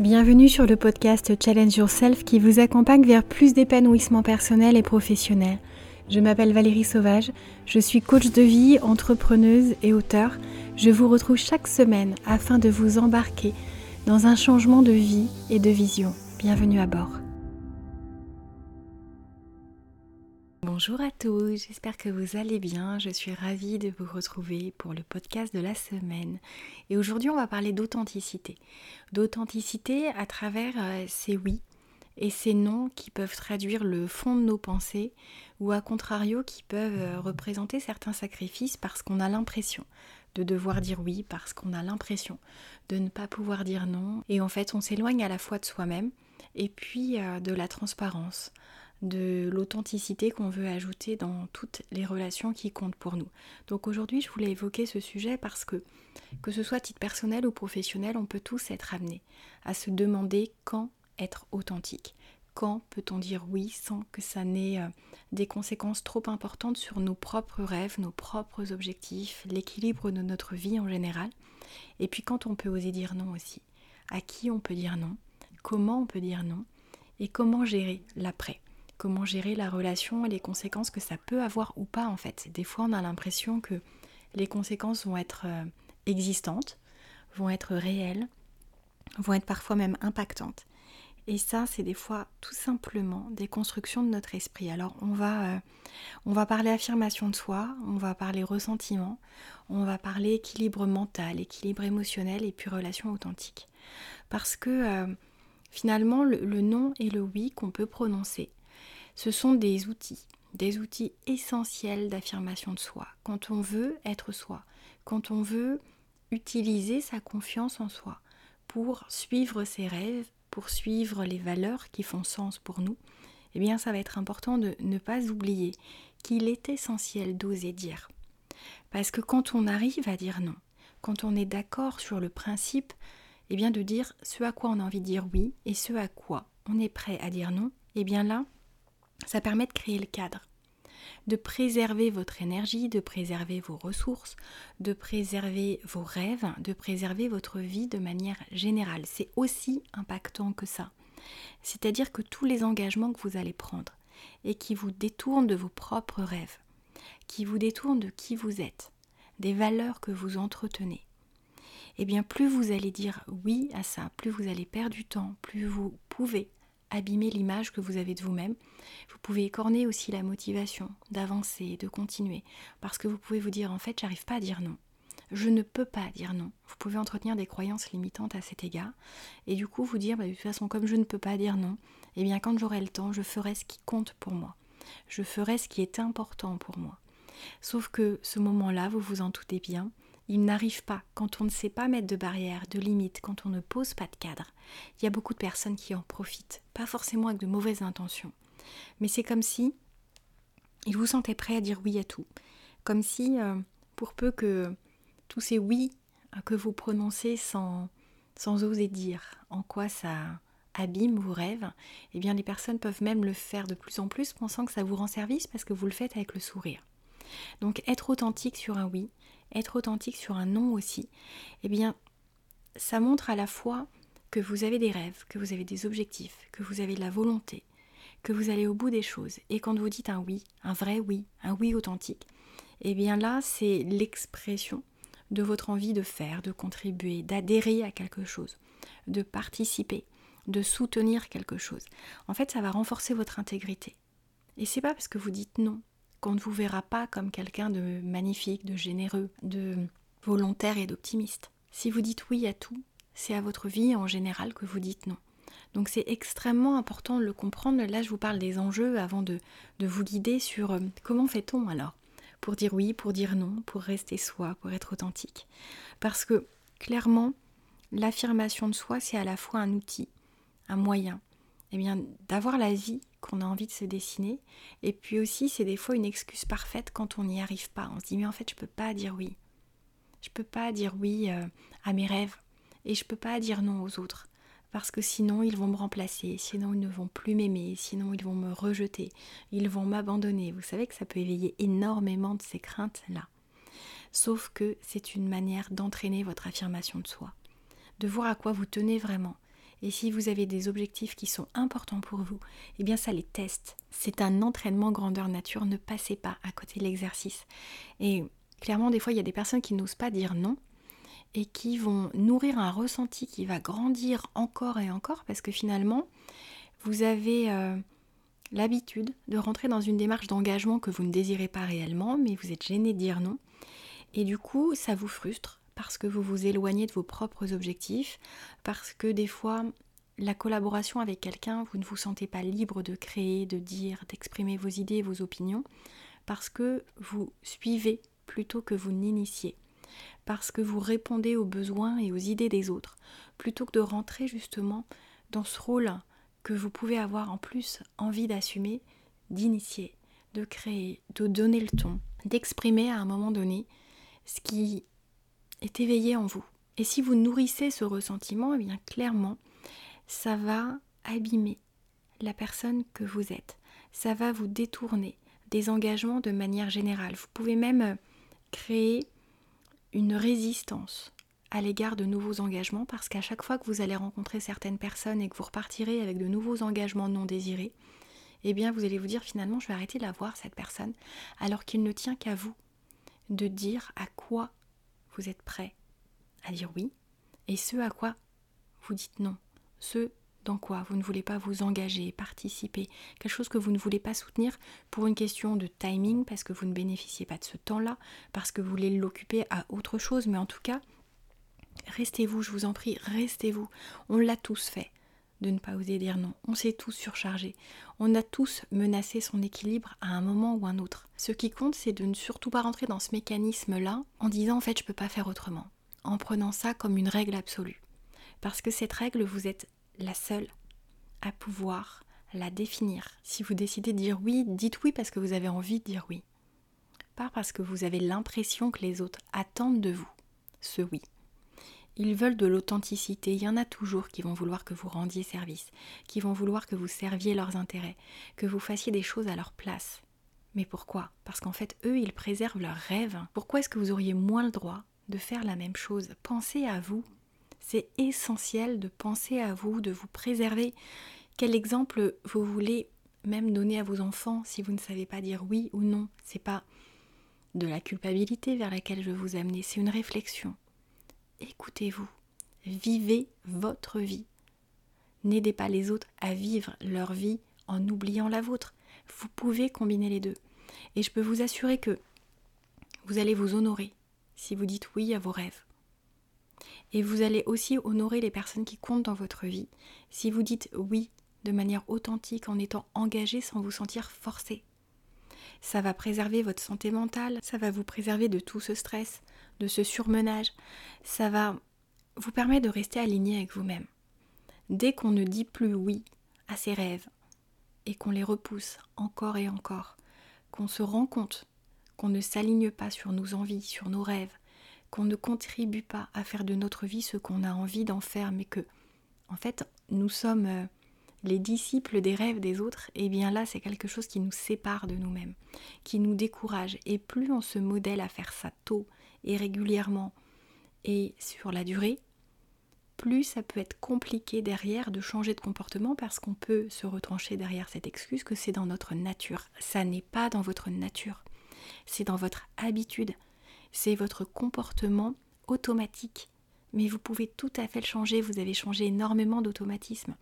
Bienvenue sur le podcast Challenge Yourself qui vous accompagne vers plus d'épanouissement personnel et professionnel. Je m'appelle Valérie Sauvage, je suis coach de vie, entrepreneuse et auteur. Je vous retrouve chaque semaine afin de vous embarquer dans un changement de vie et de vision. Bienvenue à bord. Bonjour à tous, j'espère que vous allez bien. Je suis ravie de vous retrouver pour le podcast de la semaine. Et aujourd'hui, on va parler d'authenticité. D'authenticité à travers euh, ces oui et ces non qui peuvent traduire le fond de nos pensées ou à contrario qui peuvent euh, représenter certains sacrifices parce qu'on a l'impression de devoir dire oui, parce qu'on a l'impression de ne pas pouvoir dire non. Et en fait, on s'éloigne à la fois de soi-même et puis euh, de la transparence de l'authenticité qu'on veut ajouter dans toutes les relations qui comptent pour nous. Donc aujourd'hui, je voulais évoquer ce sujet parce que, que ce soit à titre personnel ou professionnel, on peut tous être amenés à se demander quand être authentique. Quand peut-on dire oui sans que ça n'ait euh, des conséquences trop importantes sur nos propres rêves, nos propres objectifs, l'équilibre de notre vie en général? Et puis quand on peut oser dire non aussi. À qui on peut dire non Comment on peut dire non Et comment gérer l'après? Comment gérer la relation et les conséquences que ça peut avoir ou pas en fait. Des fois on a l'impression que les conséquences vont être euh, existantes, vont être réelles, vont être parfois même impactantes. Et ça, c'est des fois tout simplement des constructions de notre esprit. Alors on va, euh, on va parler affirmation de soi, on va parler ressentiment, on va parler équilibre mental, équilibre émotionnel et puis relation authentique. Parce que euh, finalement, le non et le oui qu'on peut prononcer, ce sont des outils, des outils essentiels d'affirmation de soi. Quand on veut être soi, quand on veut utiliser sa confiance en soi pour suivre ses rêves, pour suivre les valeurs qui font sens pour nous, eh bien ça va être important de ne pas oublier qu'il est essentiel d'oser dire. Parce que quand on arrive à dire non, quand on est d'accord sur le principe, eh bien de dire ce à quoi on a envie de dire oui et ce à quoi on est prêt à dire non, eh bien là, ça permet de créer le cadre, de préserver votre énergie, de préserver vos ressources, de préserver vos rêves, de préserver votre vie de manière générale. C'est aussi impactant que ça. C'est-à-dire que tous les engagements que vous allez prendre et qui vous détournent de vos propres rêves, qui vous détournent de qui vous êtes, des valeurs que vous entretenez, eh bien plus vous allez dire oui à ça, plus vous allez perdre du temps, plus vous pouvez abîmer l'image que vous avez de vous-même. Vous pouvez écorner aussi la motivation d'avancer, de continuer, parce que vous pouvez vous dire en fait j'arrive pas à dire non. Je ne peux pas dire non. Vous pouvez entretenir des croyances limitantes à cet égard, et du coup vous dire bah, de toute façon comme je ne peux pas dire non, eh bien quand j'aurai le temps, je ferai ce qui compte pour moi. Je ferai ce qui est important pour moi. Sauf que ce moment-là, vous vous en doutez bien, il n'arrive pas quand on ne sait pas mettre de barrières, de limites, quand on ne pose pas de cadre. Il y a beaucoup de personnes qui en profitent, pas forcément avec de mauvaises intentions. Mais c'est comme si ils vous sentaient prêt à dire oui à tout. Comme si, euh, pour peu que tous ces oui que vous prononcez sans, sans oser dire en quoi ça abîme vos rêves, eh bien les personnes peuvent même le faire de plus en plus pensant que ça vous rend service parce que vous le faites avec le sourire. Donc être authentique sur un oui, être authentique sur un non aussi, eh bien, ça montre à la fois que vous avez des rêves, que vous avez des objectifs, que vous avez de la volonté, que vous allez au bout des choses. Et quand vous dites un oui, un vrai oui, un oui authentique, eh bien là, c'est l'expression de votre envie de faire, de contribuer, d'adhérer à quelque chose, de participer, de soutenir quelque chose. En fait, ça va renforcer votre intégrité. Et c'est pas parce que vous dites non qu'on ne vous verra pas comme quelqu'un de magnifique, de généreux, de volontaire et d'optimiste. Si vous dites oui à tout, c'est à votre vie en général que vous dites non. Donc c'est extrêmement important de le comprendre. Là, je vous parle des enjeux avant de, de vous guider sur euh, comment fait-on alors pour dire oui, pour dire non, pour rester soi, pour être authentique. Parce que clairement, l'affirmation de soi, c'est à la fois un outil, un moyen, eh bien, d'avoir la vie qu'on a envie de se dessiner. Et puis aussi, c'est des fois une excuse parfaite quand on n'y arrive pas. On se dit, mais en fait, je peux pas dire oui. Je peux pas dire oui euh, à mes rêves. Et je peux pas dire non aux autres. Parce que sinon, ils vont me remplacer. Sinon, ils ne vont plus m'aimer. Sinon, ils vont me rejeter. Ils vont m'abandonner. Vous savez que ça peut éveiller énormément de ces craintes-là. Sauf que c'est une manière d'entraîner votre affirmation de soi. De voir à quoi vous tenez vraiment et si vous avez des objectifs qui sont importants pour vous, eh bien ça les teste. C'est un entraînement grandeur nature, ne passez pas à côté de l'exercice. Et clairement, des fois, il y a des personnes qui n'osent pas dire non et qui vont nourrir un ressenti qui va grandir encore et encore parce que finalement, vous avez euh, l'habitude de rentrer dans une démarche d'engagement que vous ne désirez pas réellement, mais vous êtes gêné de dire non. Et du coup, ça vous frustre parce que vous vous éloignez de vos propres objectifs, parce que des fois, la collaboration avec quelqu'un, vous ne vous sentez pas libre de créer, de dire, d'exprimer vos idées, vos opinions, parce que vous suivez plutôt que vous n'initiez, parce que vous répondez aux besoins et aux idées des autres, plutôt que de rentrer justement dans ce rôle que vous pouvez avoir en plus envie d'assumer, d'initier, de créer, de donner le ton, d'exprimer à un moment donné ce qui est éveillé en vous. Et si vous nourrissez ce ressentiment, eh bien clairement, ça va abîmer la personne que vous êtes. Ça va vous détourner des engagements de manière générale. Vous pouvez même euh, créer une résistance à l'égard de nouveaux engagements parce qu'à chaque fois que vous allez rencontrer certaines personnes et que vous repartirez avec de nouveaux engagements non désirés, eh bien vous allez vous dire finalement je vais arrêter de la voir cette personne alors qu'il ne tient qu'à vous de dire à quoi vous êtes prêt à dire oui et ce à quoi vous dites non, ce dans quoi vous ne voulez pas vous engager, participer, quelque chose que vous ne voulez pas soutenir pour une question de timing, parce que vous ne bénéficiez pas de ce temps-là, parce que vous voulez l'occuper à autre chose, mais en tout cas, Restez-vous, je vous en prie, restez-vous. On l'a tous fait de ne pas oser dire non. On s'est tous surchargés. On a tous menacé son équilibre à un moment ou un autre. Ce qui compte, c'est de ne surtout pas rentrer dans ce mécanisme-là en disant en fait je peux pas faire autrement. En prenant ça comme une règle absolue. Parce que cette règle, vous êtes la seule à pouvoir la définir. Si vous décidez de dire oui, dites oui parce que vous avez envie de dire oui. Pas parce que vous avez l'impression que les autres attendent de vous ce oui. Ils veulent de l'authenticité. Il y en a toujours qui vont vouloir que vous rendiez service, qui vont vouloir que vous serviez leurs intérêts, que vous fassiez des choses à leur place. Mais pourquoi? Parce qu'en fait, eux, ils préservent leurs rêves. Pourquoi est-ce que vous auriez moins le droit de faire la même chose? Pensez à vous. C'est essentiel de penser à vous, de vous préserver. Quel exemple vous voulez même donner à vos enfants si vous ne savez pas dire oui ou non? C'est pas de la culpabilité vers laquelle je vous amener, c'est une réflexion écoutez-vous, vivez votre vie. N'aidez pas les autres à vivre leur vie en oubliant la vôtre. Vous pouvez combiner les deux. Et je peux vous assurer que vous allez vous honorer si vous dites oui à vos rêves. Et vous allez aussi honorer les personnes qui comptent dans votre vie si vous dites oui de manière authentique en étant engagé sans vous sentir forcé. Ça va préserver votre santé mentale, ça va vous préserver de tout ce stress, de ce surmenage, ça va vous permettre de rester aligné avec vous-même. Dès qu'on ne dit plus oui à ses rêves et qu'on les repousse encore et encore, qu'on se rend compte qu'on ne s'aligne pas sur nos envies, sur nos rêves, qu'on ne contribue pas à faire de notre vie ce qu'on a envie d'en faire, mais que, en fait, nous sommes euh, les disciples des rêves des autres, et eh bien là, c'est quelque chose qui nous sépare de nous-mêmes, qui nous décourage. Et plus on se modèle à faire ça tôt et régulièrement et sur la durée, plus ça peut être compliqué derrière de changer de comportement parce qu'on peut se retrancher derrière cette excuse que c'est dans notre nature. Ça n'est pas dans votre nature, c'est dans votre habitude, c'est votre comportement automatique. Mais vous pouvez tout à fait le changer, vous avez changé énormément d'automatisme.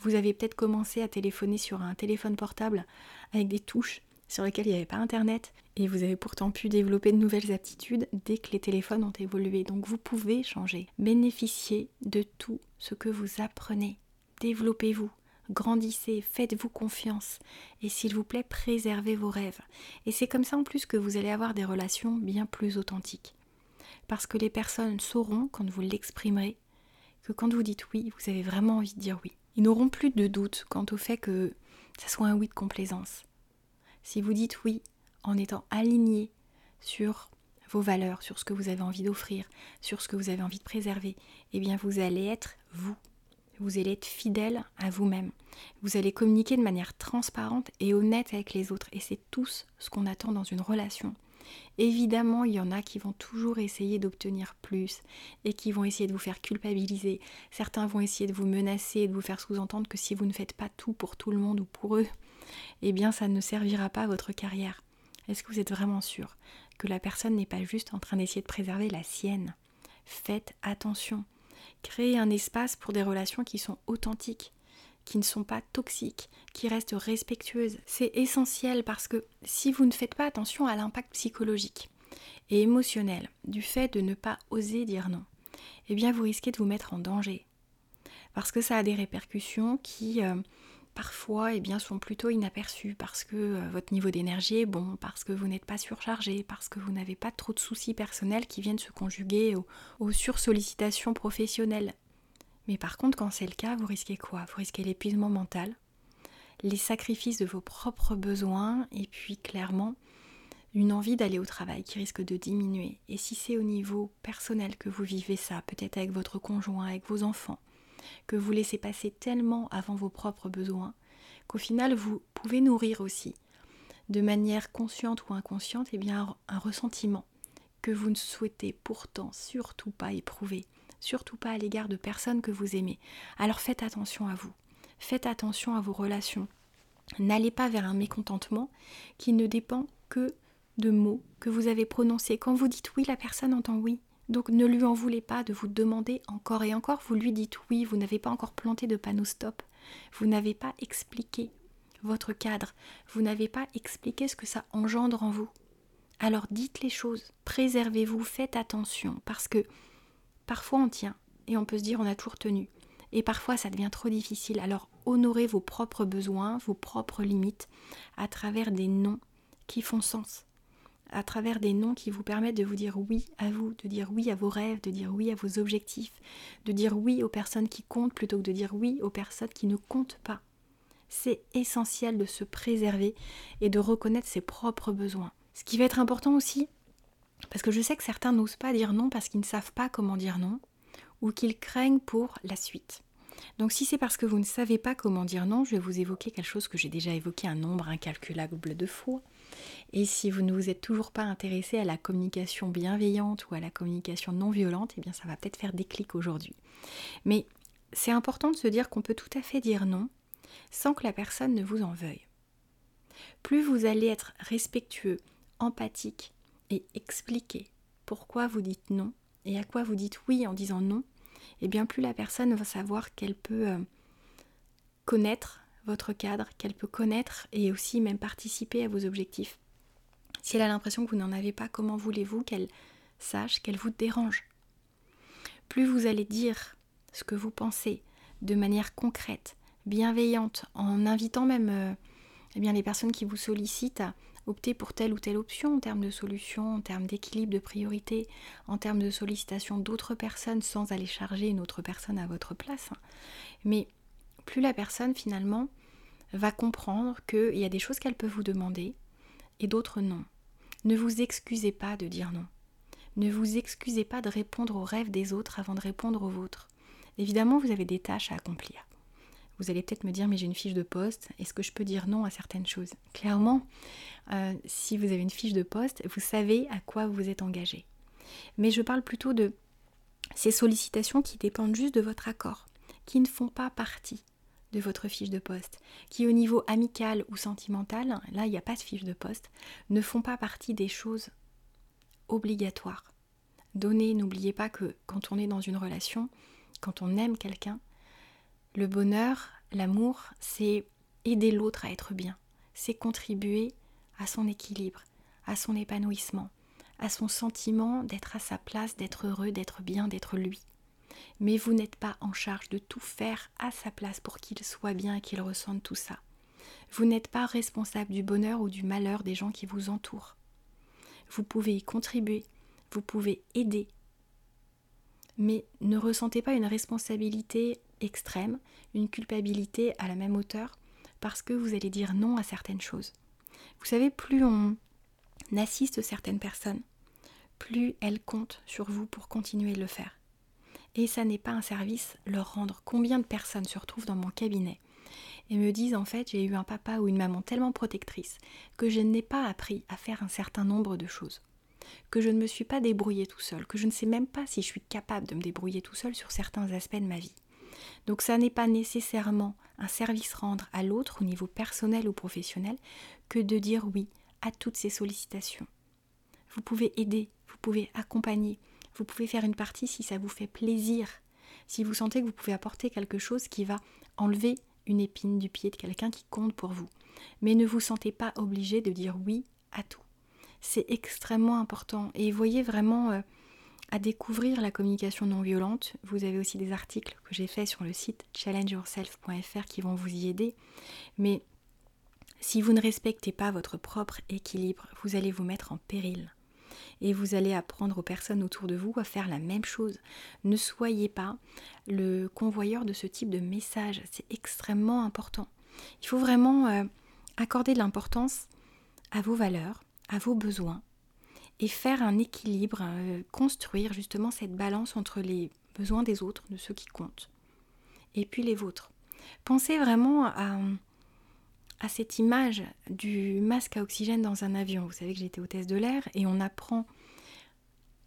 Vous avez peut-être commencé à téléphoner sur un téléphone portable avec des touches sur lesquels il n'y avait pas Internet, et vous avez pourtant pu développer de nouvelles aptitudes dès que les téléphones ont évolué. Donc vous pouvez changer. Bénéficiez de tout ce que vous apprenez. Développez-vous, grandissez, faites-vous confiance, et s'il vous plaît, préservez vos rêves. Et c'est comme ça en plus que vous allez avoir des relations bien plus authentiques. Parce que les personnes sauront, quand vous l'exprimerez, que quand vous dites oui, vous avez vraiment envie de dire oui. Ils n'auront plus de doute quant au fait que ça soit un oui de complaisance. Si vous dites oui en étant aligné sur vos valeurs, sur ce que vous avez envie d'offrir, sur ce que vous avez envie de préserver, eh bien vous allez être vous. Vous allez être fidèle à vous-même. Vous allez communiquer de manière transparente et honnête avec les autres. Et c'est tout ce qu'on attend dans une relation. Évidemment, il y en a qui vont toujours essayer d'obtenir plus et qui vont essayer de vous faire culpabiliser. Certains vont essayer de vous menacer, de vous faire sous-entendre que si vous ne faites pas tout pour tout le monde ou pour eux, eh bien ça ne servira pas à votre carrière. Est-ce que vous êtes vraiment sûr que la personne n'est pas juste en train d'essayer de préserver la sienne? Faites attention. Créez un espace pour des relations qui sont authentiques, qui ne sont pas toxiques, qui restent respectueuses. C'est essentiel parce que si vous ne faites pas attention à l'impact psychologique et émotionnel du fait de ne pas oser dire non, eh bien vous risquez de vous mettre en danger. Parce que ça a des répercussions qui euh, parfois eh bien, sont plutôt inaperçues parce que euh, votre niveau d'énergie est bon, parce que vous n'êtes pas surchargé, parce que vous n'avez pas trop de soucis personnels qui viennent se conjuguer aux, aux sursollicitations professionnelles. Mais par contre, quand c'est le cas, vous risquez quoi? Vous risquez l'épuisement mental, les sacrifices de vos propres besoins et puis clairement une envie d'aller au travail qui risque de diminuer. Et si c'est au niveau personnel que vous vivez ça, peut-être avec votre conjoint, avec vos enfants, que vous laissez passer tellement avant vos propres besoins, qu'au final vous pouvez nourrir aussi, de manière consciente ou inconsciente, eh bien un ressentiment que vous ne souhaitez pourtant surtout pas éprouver, surtout pas à l'égard de personnes que vous aimez. Alors faites attention à vous. Faites attention à vos relations. N'allez pas vers un mécontentement qui ne dépend que de mots que vous avez prononcés. Quand vous dites oui, la personne entend oui. Donc ne lui en voulez pas de vous demander encore et encore. Vous lui dites oui, vous n'avez pas encore planté de panneau stop. Vous n'avez pas expliqué votre cadre. Vous n'avez pas expliqué ce que ça engendre en vous. Alors dites les choses, préservez-vous, faites attention, parce que parfois on tient et on peut se dire on a toujours tenu. Et parfois ça devient trop difficile. Alors honorez vos propres besoins, vos propres limites à travers des noms qui font sens. À travers des noms qui vous permettent de vous dire oui à vous, de dire oui à vos rêves, de dire oui à vos objectifs, de dire oui aux personnes qui comptent plutôt que de dire oui aux personnes qui ne comptent pas. C'est essentiel de se préserver et de reconnaître ses propres besoins. Ce qui va être important aussi, parce que je sais que certains n'osent pas dire non parce qu'ils ne savent pas comment dire non, ou qu'ils craignent pour la suite. Donc si c'est parce que vous ne savez pas comment dire non, je vais vous évoquer quelque chose que j'ai déjà évoqué un nombre incalculable de fois. Et si vous ne vous êtes toujours pas intéressé à la communication bienveillante ou à la communication non violente, eh bien ça va peut-être faire déclic aujourd'hui. Mais c'est important de se dire qu'on peut tout à fait dire non sans que la personne ne vous en veuille. Plus vous allez être respectueux, empathique et expliquer pourquoi vous dites non et à quoi vous dites oui en disant non, et bien plus la personne va savoir qu'elle peut euh, connaître votre cadre, qu'elle peut connaître et aussi même participer à vos objectifs. Si elle a l'impression que vous n'en avez pas, comment voulez-vous qu'elle sache qu'elle vous dérange? Plus vous allez dire ce que vous pensez de manière concrète, bienveillante, en invitant même euh, eh bien, les personnes qui vous sollicitent à opter pour telle ou telle option en termes de solution, en termes d'équilibre de priorité, en termes de sollicitation d'autres personnes sans aller charger une autre personne à votre place. Mais plus la personne finalement va comprendre qu'il y a des choses qu'elle peut vous demander et d'autres non. Ne vous excusez pas de dire non. Ne vous excusez pas de répondre aux rêves des autres avant de répondre aux vôtres. Évidemment, vous avez des tâches à accomplir. Vous allez peut-être me dire, mais j'ai une fiche de poste, est-ce que je peux dire non à certaines choses? Clairement, euh, si vous avez une fiche de poste, vous savez à quoi vous êtes engagé. Mais je parle plutôt de ces sollicitations qui dépendent juste de votre accord, qui ne font pas partie de votre fiche de poste, qui au niveau amical ou sentimental, là il n'y a pas de fiche de poste, ne font pas partie des choses obligatoires. Donner, n'oubliez pas que quand on est dans une relation, quand on aime quelqu'un, le bonheur, l'amour, c'est aider l'autre à être bien, c'est contribuer à son équilibre, à son épanouissement, à son sentiment d'être à sa place, d'être heureux, d'être bien, d'être lui. Mais vous n'êtes pas en charge de tout faire à sa place pour qu'il soit bien et qu'il ressente tout ça. Vous n'êtes pas responsable du bonheur ou du malheur des gens qui vous entourent. Vous pouvez y contribuer, vous pouvez aider, mais ne ressentez pas une responsabilité extrême, une culpabilité à la même hauteur, parce que vous allez dire non à certaines choses. Vous savez, plus on assiste certaines personnes, plus elles comptent sur vous pour continuer de le faire. Et ça n'est pas un service leur rendre. Combien de personnes se retrouvent dans mon cabinet et me disent en fait j'ai eu un papa ou une maman tellement protectrice que je n'ai pas appris à faire un certain nombre de choses, que je ne me suis pas débrouillée tout seul, que je ne sais même pas si je suis capable de me débrouiller tout seul sur certains aspects de ma vie. Donc ça n'est pas nécessairement un service rendre à l'autre au niveau personnel ou professionnel que de dire oui à toutes ces sollicitations. Vous pouvez aider, vous pouvez accompagner, vous pouvez faire une partie si ça vous fait plaisir, si vous sentez que vous pouvez apporter quelque chose qui va enlever une épine du pied de quelqu'un qui compte pour vous. Mais ne vous sentez pas obligé de dire oui à tout. C'est extrêmement important et voyez vraiment euh, à découvrir la communication non violente. Vous avez aussi des articles que j'ai faits sur le site challengeyourself.fr qui vont vous y aider. Mais si vous ne respectez pas votre propre équilibre, vous allez vous mettre en péril et vous allez apprendre aux personnes autour de vous à faire la même chose. Ne soyez pas le convoyeur de ce type de message, c'est extrêmement important. Il faut vraiment euh, accorder de l'importance à vos valeurs, à vos besoins et faire un équilibre, euh, construire justement cette balance entre les besoins des autres, de ceux qui comptent, et puis les vôtres. Pensez vraiment à à cette image du masque à oxygène dans un avion. Vous savez que j'étais hôtesse de l'air et on apprend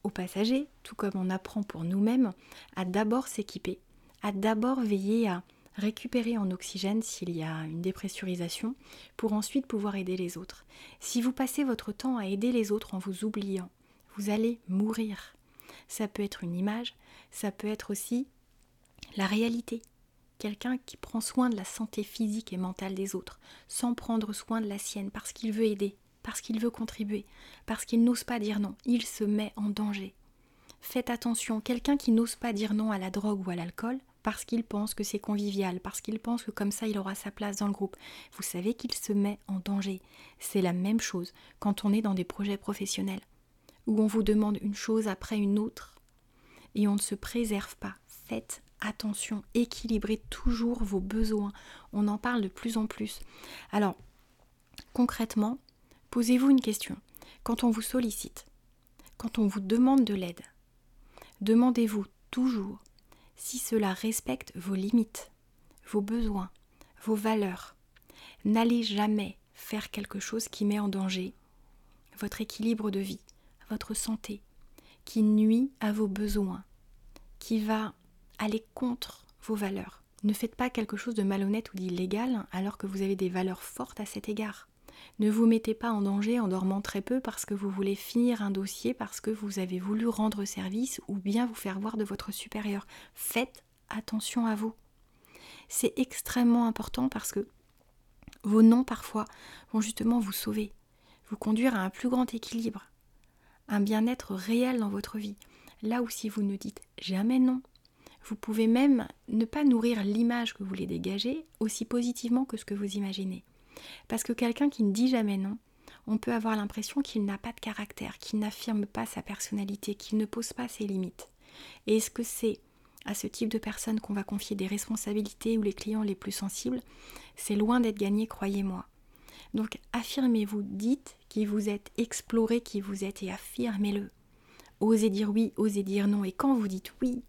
aux passagers, tout comme on apprend pour nous-mêmes, à d'abord s'équiper, à d'abord veiller à récupérer en oxygène s'il y a une dépressurisation, pour ensuite pouvoir aider les autres. Si vous passez votre temps à aider les autres en vous oubliant, vous allez mourir. Ça peut être une image, ça peut être aussi la réalité quelqu'un qui prend soin de la santé physique et mentale des autres, sans prendre soin de la sienne, parce qu'il veut aider, parce qu'il veut contribuer, parce qu'il n'ose pas dire non, il se met en danger. Faites attention, quelqu'un qui n'ose pas dire non à la drogue ou à l'alcool, parce qu'il pense que c'est convivial, parce qu'il pense que comme ça il aura sa place dans le groupe, vous savez qu'il se met en danger. C'est la même chose quand on est dans des projets professionnels, où on vous demande une chose après une autre, et on ne se préserve pas. Faites attention, équilibrez toujours vos besoins. On en parle de plus en plus. Alors, concrètement, posez-vous une question. Quand on vous sollicite, quand on vous demande de l'aide, demandez-vous toujours si cela respecte vos limites, vos besoins, vos valeurs. N'allez jamais faire quelque chose qui met en danger votre équilibre de vie, votre santé, qui nuit à vos besoins, qui va allez contre vos valeurs. Ne faites pas quelque chose de malhonnête ou d'illégal alors que vous avez des valeurs fortes à cet égard. Ne vous mettez pas en danger en dormant très peu parce que vous voulez finir un dossier, parce que vous avez voulu rendre service ou bien vous faire voir de votre supérieur. Faites attention à vous. C'est extrêmement important parce que vos noms parfois vont justement vous sauver, vous conduire à un plus grand équilibre, un bien-être réel dans votre vie. Là où si vous ne dites jamais non, vous pouvez même ne pas nourrir l'image que vous voulez dégager aussi positivement que ce que vous imaginez. Parce que quelqu'un qui ne dit jamais non, on peut avoir l'impression qu'il n'a pas de caractère, qu'il n'affirme pas sa personnalité, qu'il ne pose pas ses limites. Et est-ce que c'est à ce type de personne qu'on va confier des responsabilités ou les clients les plus sensibles? C'est loin d'être gagné, croyez-moi. Donc affirmez-vous, dites qui vous êtes, explorez qui vous êtes et affirmez-le. Osez dire oui, osez dire non. Et quand vous dites oui,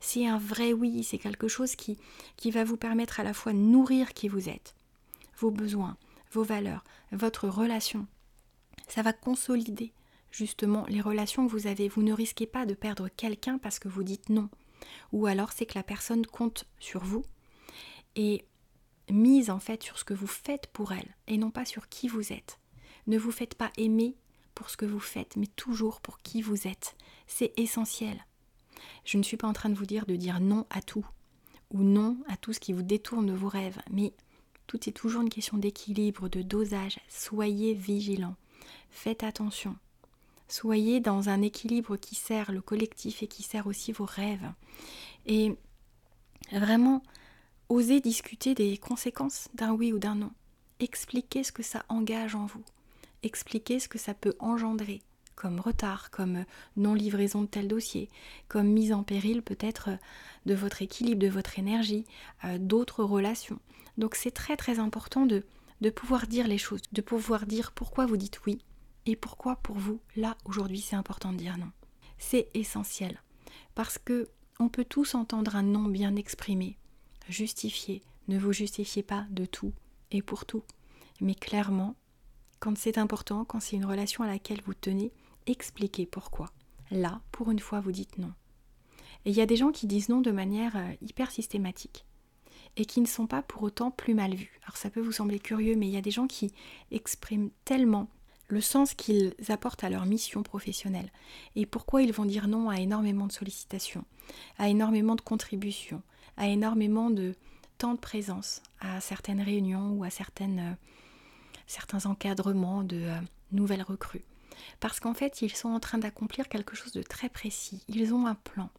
c'est un vrai oui, c'est quelque chose qui, qui va vous permettre à la fois nourrir qui vous êtes, vos besoins, vos valeurs, votre relation. Ça va consolider justement les relations que vous avez. Vous ne risquez pas de perdre quelqu'un parce que vous dites non. Ou alors c'est que la personne compte sur vous et mise en fait sur ce que vous faites pour elle et non pas sur qui vous êtes. Ne vous faites pas aimer pour ce que vous faites, mais toujours pour qui vous êtes. C'est essentiel. Je ne suis pas en train de vous dire de dire non à tout ou non à tout ce qui vous détourne de vos rêves, mais tout est toujours une question d'équilibre, de dosage. Soyez vigilants, faites attention. Soyez dans un équilibre qui sert le collectif et qui sert aussi vos rêves. Et vraiment, osez discuter des conséquences d'un oui ou d'un non. Expliquez ce que ça engage en vous. Expliquez ce que ça peut engendrer comme retard, comme non-livraison de tel dossier, comme mise en péril peut-être de votre équilibre, de votre énergie, euh, d'autres relations. Donc c'est très très important de, de pouvoir dire les choses, de pouvoir dire pourquoi vous dites oui et pourquoi pour vous, là, aujourd'hui, c'est important de dire non. C'est essentiel parce que on peut tous entendre un non bien exprimé, justifié, Ne vous justifiez pas de tout et pour tout. Mais clairement, quand c'est important, quand c'est une relation à laquelle vous tenez, expliquez pourquoi. Là, pour une fois, vous dites non. Et il y a des gens qui disent non de manière euh, hyper systématique et qui ne sont pas pour autant plus mal vus. Alors ça peut vous sembler curieux, mais il y a des gens qui expriment tellement le sens qu'ils apportent à leur mission professionnelle et pourquoi ils vont dire non à énormément de sollicitations, à énormément de contributions, à énormément de temps de présence à certaines réunions ou à euh, certains encadrements de euh, nouvelles recrues. Parce qu'en fait, ils sont en train d'accomplir quelque chose de très précis. Ils ont un plan.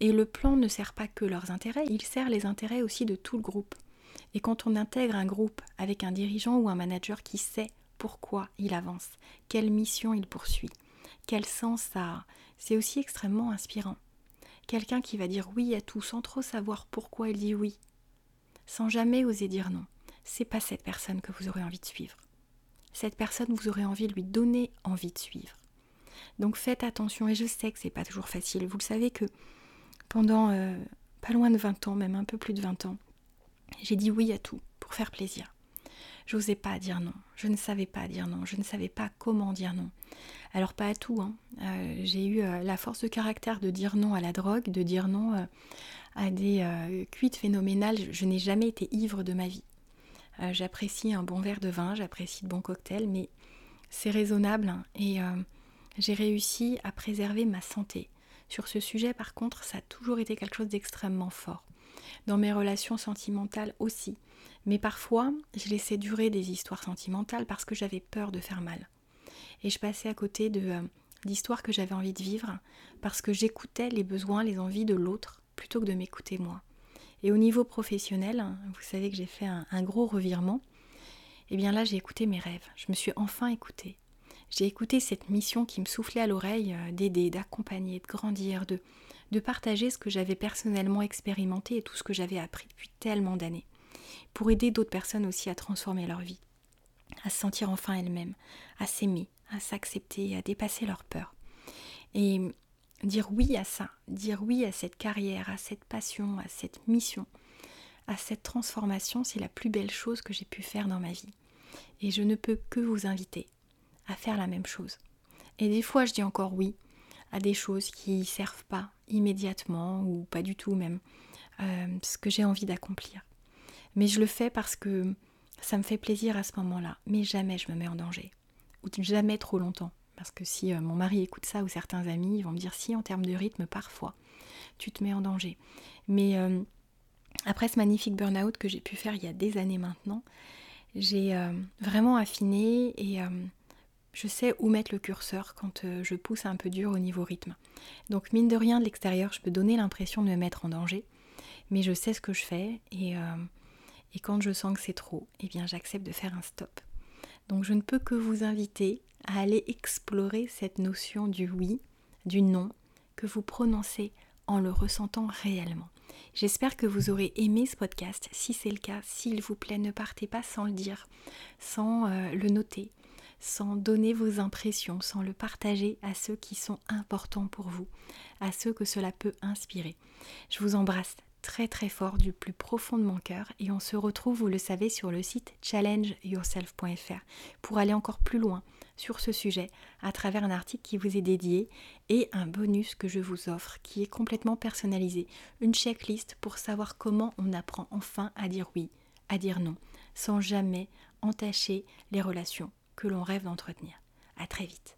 Et le plan ne sert pas que leurs intérêts, il sert les intérêts aussi de tout le groupe. Et quand on intègre un groupe avec un dirigeant ou un manager qui sait pourquoi il avance, quelle mission il poursuit, quel sens ça a, c'est aussi extrêmement inspirant. Quelqu'un qui va dire oui à tout sans trop savoir pourquoi il dit oui, sans jamais oser dire non, c'est pas cette personne que vous aurez envie de suivre. Cette personne, vous aurez envie de lui donner envie de suivre. Donc faites attention, et je sais que c'est pas toujours facile. Vous le savez que pendant euh, pas loin de 20 ans, même un peu plus de 20 ans, j'ai dit oui à tout pour faire plaisir. J'osais pas dire non, je ne savais pas dire non, je ne savais pas comment dire non. Alors pas à tout, hein. Euh, j'ai eu euh, la force de caractère de dire non à la drogue, de dire non à des cuites phénoménales. Je, n'ai jamais été ivre de ma vie. J'apprécie un bon verre de vin, j'apprécie de bons cocktails, mais c'est raisonnable hein, et j'ai réussi à préserver ma santé. Sur ce sujet, par contre, ça a toujours été quelque chose d'extrêmement fort. Dans mes relations sentimentales aussi. Mais parfois, je laissais durer des histoires sentimentales parce que j'avais peur de faire mal. Et je passais à côté de euh, d'histoires que j'avais envie de vivre parce que j'écoutais les besoins, les envies de l'autre plutôt que de m'écouter moi. Et au niveau professionnel, vous savez que j'ai fait un, gros revirement. Et eh bien là, j'ai écouté mes rêves. Je me suis enfin écoutée j'ai écouté cette mission qui me soufflait à l'oreille euh, d'aider, d'accompagner, de grandir, de, de partager ce que j'avais personnellement expérimenté et tout ce que j'avais appris depuis tellement d'années, pour aider d'autres personnes aussi à transformer leur vie, à se sentir enfin elles-mêmes, à s'aimer, à s'accepter, à dépasser leurs peurs. Et dire oui à ça, dire oui à cette carrière, à cette passion, à cette mission, à cette transformation, c'est la plus belle chose que j'ai pu faire dans ma vie. Et je ne peux que vous inviter à faire la même chose. Et des fois, je dis encore oui à des choses qui servent pas immédiatement ou pas du tout même euh, ce que j'ai envie d'accomplir. Mais je le fais parce que ça me fait plaisir à ce moment-là. Mais jamais je me mets en danger. Ou jamais trop longtemps. Parce que si euh, mon mari écoute ça ou certains amis, ils vont me dire si en termes de rythme, parfois, tu te mets en danger. Mais euh, après ce magnifique burn-out que j'ai pu faire il y a des années maintenant, j'ai vraiment affiné et je sais où mettre le curseur quand euh, je pousse un peu dur au niveau rythme. Donc mine de rien de l'extérieur, je peux donner l'impression de me mettre en danger, mais je sais ce que je fais et, euh, et quand je sens que c'est trop, eh bien j'accepte de faire un stop. Donc je ne peux que vous inviter à aller explorer cette notion du oui, du non, que vous prononcez en le ressentant réellement. J'espère que vous aurez aimé ce podcast. Si c'est le cas, s'il vous plaît, ne partez pas sans le dire, sans euh, le noter, sans donner vos impressions, sans le partager à ceux qui sont importants pour vous, à ceux que cela peut inspirer. Je vous embrasse très très fort du plus profond de mon cœur et on se retrouve, vous le savez, sur le site challengeyourself.fr pour aller encore plus loin sur ce sujet à travers un article qui vous est dédié et un bonus que je vous offre qui est complètement personnalisé, une checklist pour savoir comment on apprend enfin à dire oui, à dire non, sans jamais entacher les relations que l'on rêve d'entretenir. À très vite.